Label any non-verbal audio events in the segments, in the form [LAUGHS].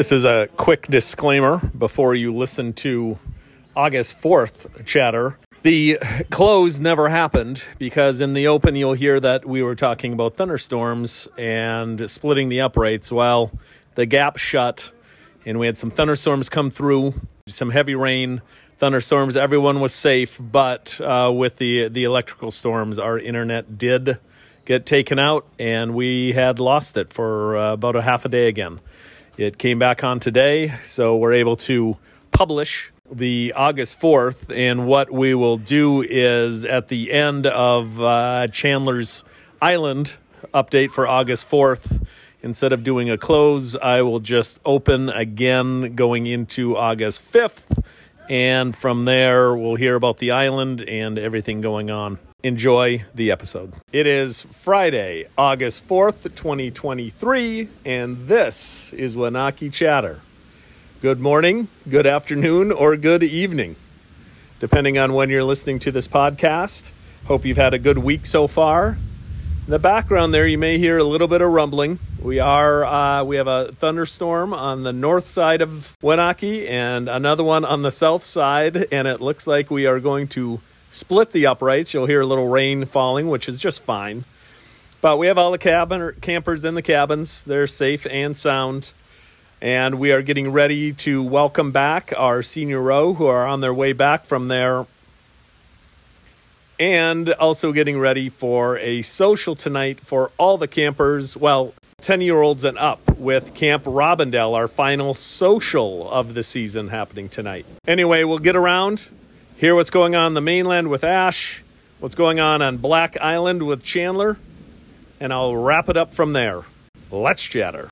This is a quick disclaimer before you listen to August 4th chatter. The close never happened because in the open you'll hear that we were talking about thunderstorms and splitting the uprights. Well, the gap shut and we had some thunderstorms come through, some heavy rain, thunderstorms. Everyone was safe, but uh, with the the electrical storms, our internet did get taken out, and we had lost it for uh, about a half a day again. It came back on today, so we're able to publish the August 4th. And what we will do is at the end of uh, Chandler's Island update for August 4th, instead of doing a close, I will just open again going into August 5th. And from there, we'll hear about the island and everything going on. Enjoy the episode. It is Friday, August 4th, 2023, and this is Winaukee Chatter. Good morning, good afternoon, or good evening, depending on when you're listening to this podcast. Hope you've had a good week so far. In the background there, you may hear a little bit of rumbling. We are uh, we have a thunderstorm on the north side of Winaukee and another one on the south side, and it looks like we are going to split the uprights. You'll hear a little rain falling, which is just fine. But we have all the cabin campers in the cabins. They're safe and sound. And we are getting ready to welcome back our senior row who are on their way back from there and also getting ready for a social tonight for all the campers, well, 10 year olds and up, with Camp Robindel, our final social of the season happening tonight. Anyway, we'll get around, hear what's going on the mainland with Ash, what's going on on Black Island with Chandler, and I'll wrap it up from there. Let's chatter.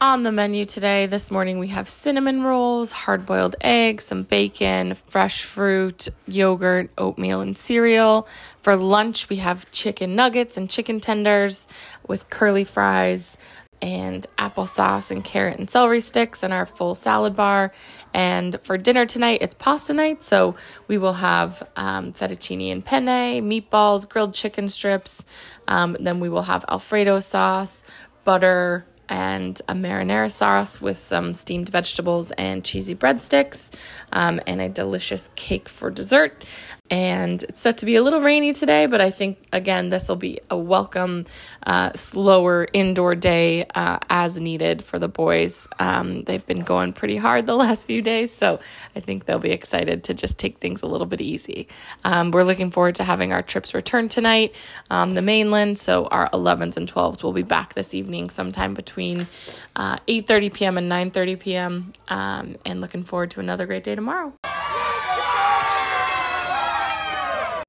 On the menu today, this morning, we have cinnamon rolls, hard boiled eggs, some bacon, fresh fruit, yogurt, oatmeal, and cereal. For lunch, we have chicken nuggets and chicken tenders with curly fries and applesauce and carrot and celery sticks and our full salad bar. And for dinner tonight, it's pasta night. So we will have um, fettuccine and penne, meatballs, grilled chicken strips. Um, then we will have Alfredo sauce, butter, and a marinara sauce with some steamed vegetables and cheesy breadsticks, um, and a delicious cake for dessert. And it's set to be a little rainy today, but I think again this will be a welcome, uh, slower indoor day uh, as needed for the boys. Um, they've been going pretty hard the [LAUGHS] last few days, so I think they'll be excited to just take things a little bit easy. Um, we're looking forward to having our trips return tonight, um, the mainland. So our 11s and 12s will be back this evening, sometime between uh, 8:30 p.m. and 9:30 p.m. Um, and looking forward to another great day tomorrow.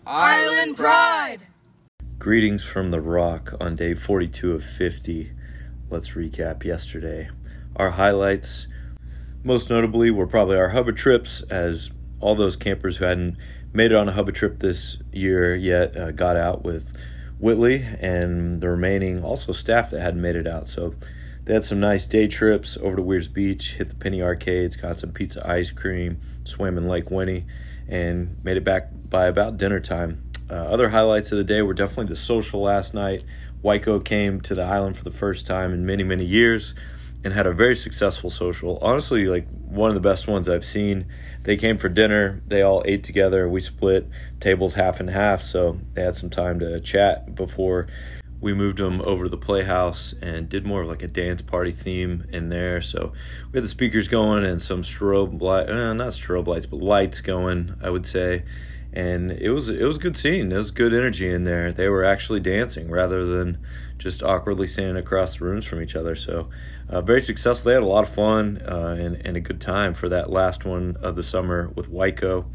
Island Pride! Greetings from the Rock on day 42 of 50. Let's recap yesterday. Our highlights, most notably, were probably our Hubba trips, as all those campers who hadn't made it on a Hubba trip this year yet uh, got out with Whitley, and the remaining also staff that hadn't made it out. So they had some nice day trips over to Weirs Beach, hit the Penny Arcades, got some pizza ice cream, swam in Lake Winnie, and made it back by about dinner time. Uh, other highlights of the day were definitely the social last night. Wico came to the island for the first time in many, many years and had a very successful social. Honestly, like one of the best ones I've seen. They came for dinner, they all ate together. We split tables half and half, so they had some time to chat before we moved them over to the playhouse and did more of like a dance party theme in there. So we had the speakers going and some strobe light, uh, not strobe lights, but lights going, I would say and it was it was a good scene. There was good energy in there. They were actually dancing rather than just awkwardly standing across the rooms from each other. So uh, very successful. They had a lot of fun uh, and and a good time for that last one of the summer with Wico.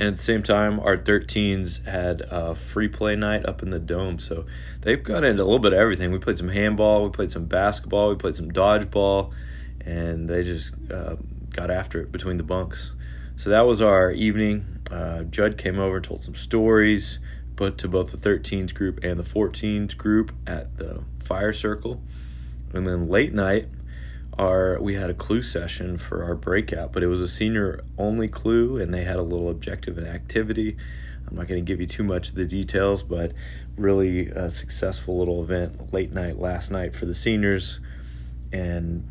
And at the same time, our 13s had a free play night up in the dome. So they've got into a little bit of everything. We played some handball, we played some basketball, we played some dodgeball, and they just uh, got after it between the bunks. So that was our evening uh, Judd came over and told some stories, but to both the 13s group and the 14s group at the fire circle. And then late night, our we had a clue session for our breakout, but it was a senior only clue, and they had a little objective and activity. I'm not going to give you too much of the details, but really a successful little event late night last night for the seniors, and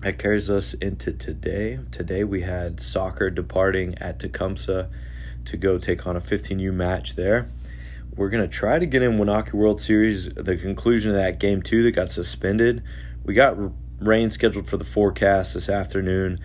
that carries us into today. Today we had soccer departing at Tecumseh to go take on a 15U match there. We're going to try to get in Winaukee World Series, the conclusion of that game two that got suspended. We got rain scheduled for the forecast this afternoon,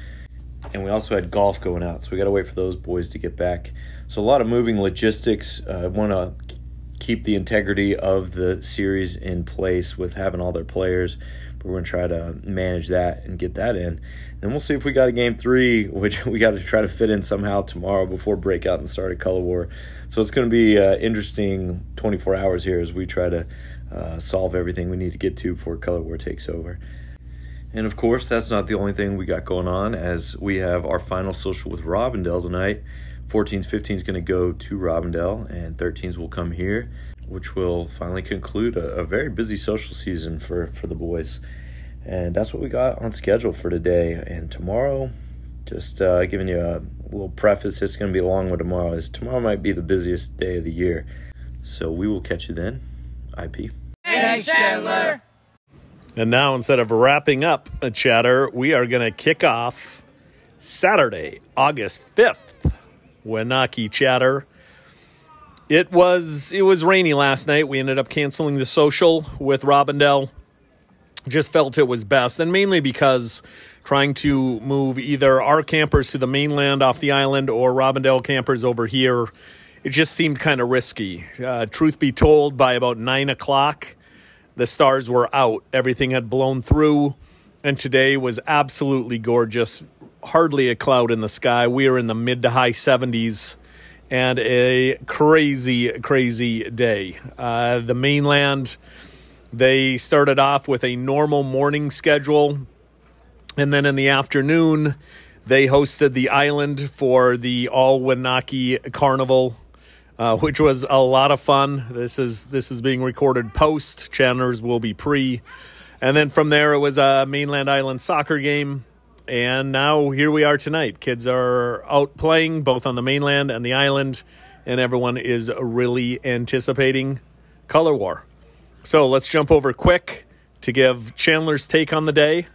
and we also had golf going out, so we got to wait for those boys to get back. So a lot of moving logistics. I uh, want to keep the integrity of the series in place with having all their players but we're going to try to manage that and get that in. Then we'll see if we got a game three, [LAUGHS] which we got to try to fit in somehow tomorrow before breakout and start of Color War. So it's going to be uh, interesting 24 hours here as we try to uh, solve everything we need to get to before Color War takes over. And of course, that's not the only thing we got going on, as we have our final social with Robindel tonight. 14s, 15s going to go to Robindel, and 13s will come here which will finally conclude a, a, very busy social season for, for the boys. And that's what we got on schedule for today. And tomorrow, just uh, giving you a little preface, it's going to be a long one tomorrow. Is tomorrow might be the busiest day of the year. So we will catch you then. IP. Thanks, Chandler. And now, instead of wrapping up a chatter, we are going to kick off Saturday, August 5th. Winaukee Chatter it was it was rainy last night. We ended up canceling the social with Robindel. Just felt it was best, and mainly because trying to move either our campers to the mainland off the island or Robindel campers over here, it just seemed kind of risky. Uh, truth be told, by about nine o'clock, the stars were out. Everything had blown through, and today was absolutely gorgeous. Hardly a cloud in the sky. We are in the mid to high 70s and a crazy, crazy day. Uh, the mainland, they started off with a normal morning schedule, and then in the afternoon, they hosted the island for the All Winaukee Carnival. Uh, which was a lot of fun. This is this is being recorded post. Chandler's will be pre, and then from there it was a mainland island soccer game and now here we are tonight. Kids are out playing both on the mainland and the island, and everyone is really anticipating Color War. So let's jump over quick to give Chandler's take on the day,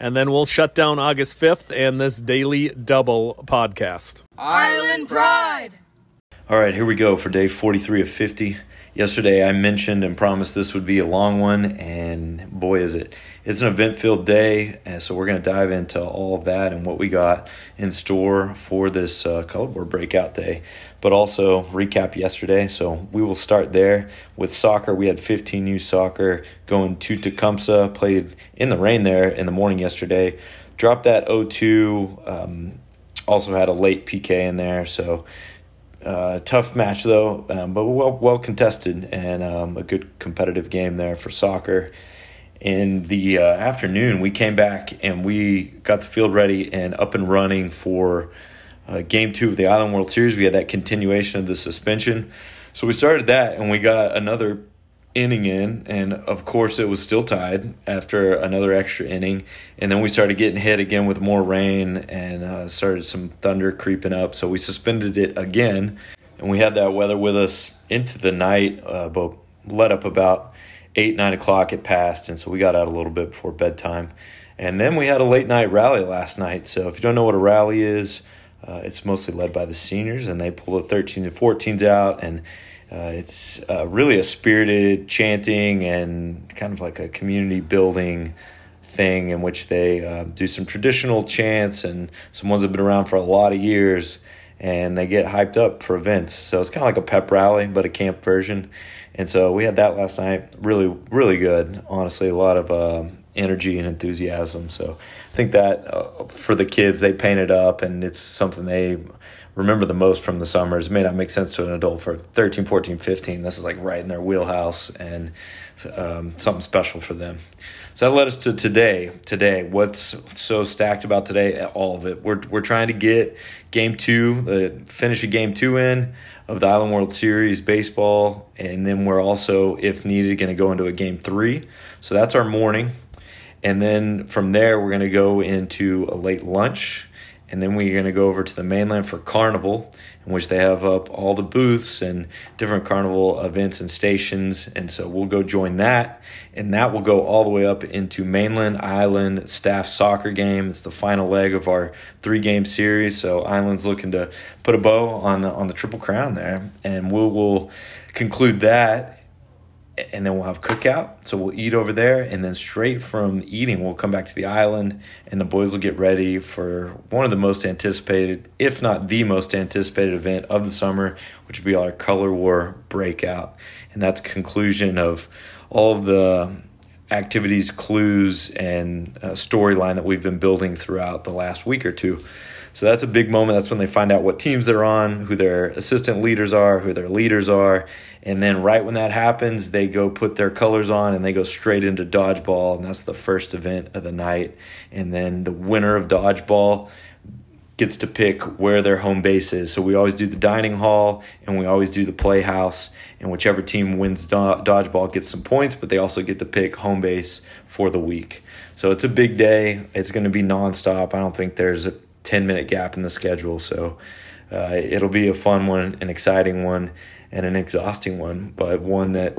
and then we'll shut down August 5th and this daily double podcast. Island Pride! All right, here we go for day 43 of 50. Yesterday I mentioned and promised this would be a long one, and boy, is it it's an event filled day, and so we're going to dive into all of that and what we got in store for this uh, Color War breakout day, but also recap yesterday. So we will start there with soccer. We had 15U soccer going to Tecumseh, played in the rain there in the morning yesterday, dropped that 0 2, um, also had a late PK in there, so. Uh, tough match though, um, but well well contested and um, a good competitive game there for soccer in the uh, afternoon, we came back and we got the field ready and up and running for uh, game two of the Island World Series. We had that continuation of the suspension. So we started that and we got another inning in. And of course, it was still tied after another extra inning. And then we started getting hit again with more rain and uh, started some thunder creeping up. So we suspended it again. And we had that weather with us into the night, uh, but let up about eight, nine o'clock it passed, and so we got out a little bit before bedtime. And then we had a late night rally last night. So if you don't know what a rally is, uh, it's mostly led by the seniors, and they pull the 13 and 14s out, and uh, it's uh, really a spirited chanting and kind of like a community building thing in which they uh, do some traditional chants and some ones have been around for a lot of years, and they get hyped up for events. So it's kind of like a pep rally, but a camp version. And so we had that last night. Really, really good. Honestly, a lot of uh, energy and enthusiasm. So I think that uh, for the kids, they paint it up, and it's something they remember the most from the summers. It may not make sense to an adult for 13, 14, 15. This is like right in their wheelhouse and um, something special for them. So that led us to today. Today, what's so stacked about today? All of it. We're we're trying to get game two, the finish of game two in of the Island World Series baseball, and then we're also, if needed, going to go into a game three. So that's our morning. And then from there, we're going to go into a late lunch. And then we're going to go over to the mainland for Carnival, in which they have up all the booths and different Carnival events and stations. And so we'll go join that. And that will go all the way up into Mainland Island Staff Soccer Game. It's the final leg of our three game series. So Island's looking to put a bow on the, on the Triple Crown there. And we'll, we'll conclude that and then we'll have cookout. So we'll eat over there, and then straight from eating, we'll come back to the island, and the boys will get ready for one of the most anticipated, if not the most anticipated event of the summer, which will be our Color War breakout, and that's conclusion of all of the activities, clues, and uh, storyline that we've been building throughout the last week or two. So that's a big moment. That's when they find out what teams they're on, who their assistant leaders are, who their leaders are. And then right when that happens, they go put their colors on and they go straight into dodgeball. And that's the first event of the night. And then the winner of dodgeball gets to pick where their home base is. So we always do the dining hall and we always do the playhouse. And whichever team wins do- dodgeball gets some points, but they also get to pick home base for the week. So it's a big day. It's going to be nonstop. I don't think there's a 10 minute gap in the schedule. So uh, it'll be a fun one, an exciting one, and an exhausting one, but one that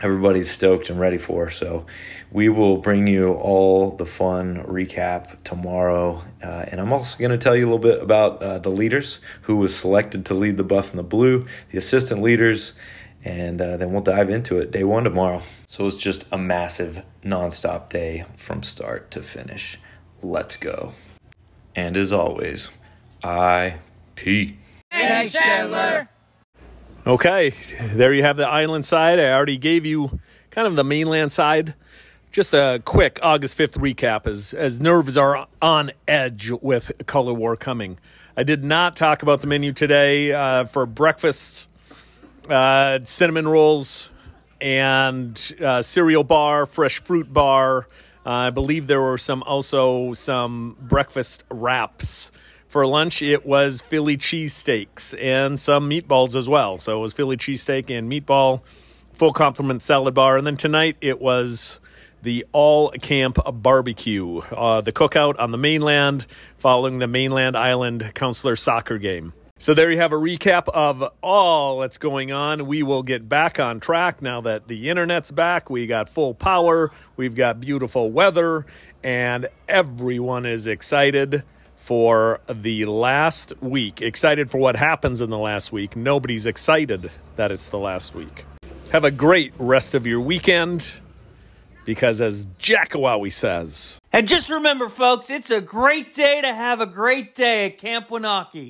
everybody's stoked and ready for. So we will bring you all the fun recap tomorrow. Uh, and I'm also going to tell you a little bit about uh, the leaders who was selected to lead the buff and the blue, the assistant leaders. And uh, then we'll dive into it day one tomorrow. So it's just a massive nonstop day from start to finish. Let's go. And as always, IP. Thanks, Chandler. Okay, there you have the island side. I already gave you kind of the mainland side. Just a quick August 5th recap as, as nerves are on edge with Color War coming. I did not talk about the menu today uh, for breakfast uh, cinnamon rolls and uh, cereal bar, fresh fruit bar. Uh, I believe there were some also some breakfast wraps. For lunch, it was Philly cheesesteaks and some meatballs as well. So it was Philly cheesesteak and meatball, full complement salad bar. And then tonight it was the all camp barbecue, uh, the cookout on the mainland following the mainland island counselor soccer game. So there you have a recap of all that's going on. We will get back on track now that the internet's back. We got full power, we've got beautiful weather, and everyone is excited for the last week. Excited for what happens in the last week. Nobody's excited that it's the last week. Have a great rest of your weekend because, as Jackawawi says, And just remember, folks, it's a great day to have a great day at Camp Winaukee.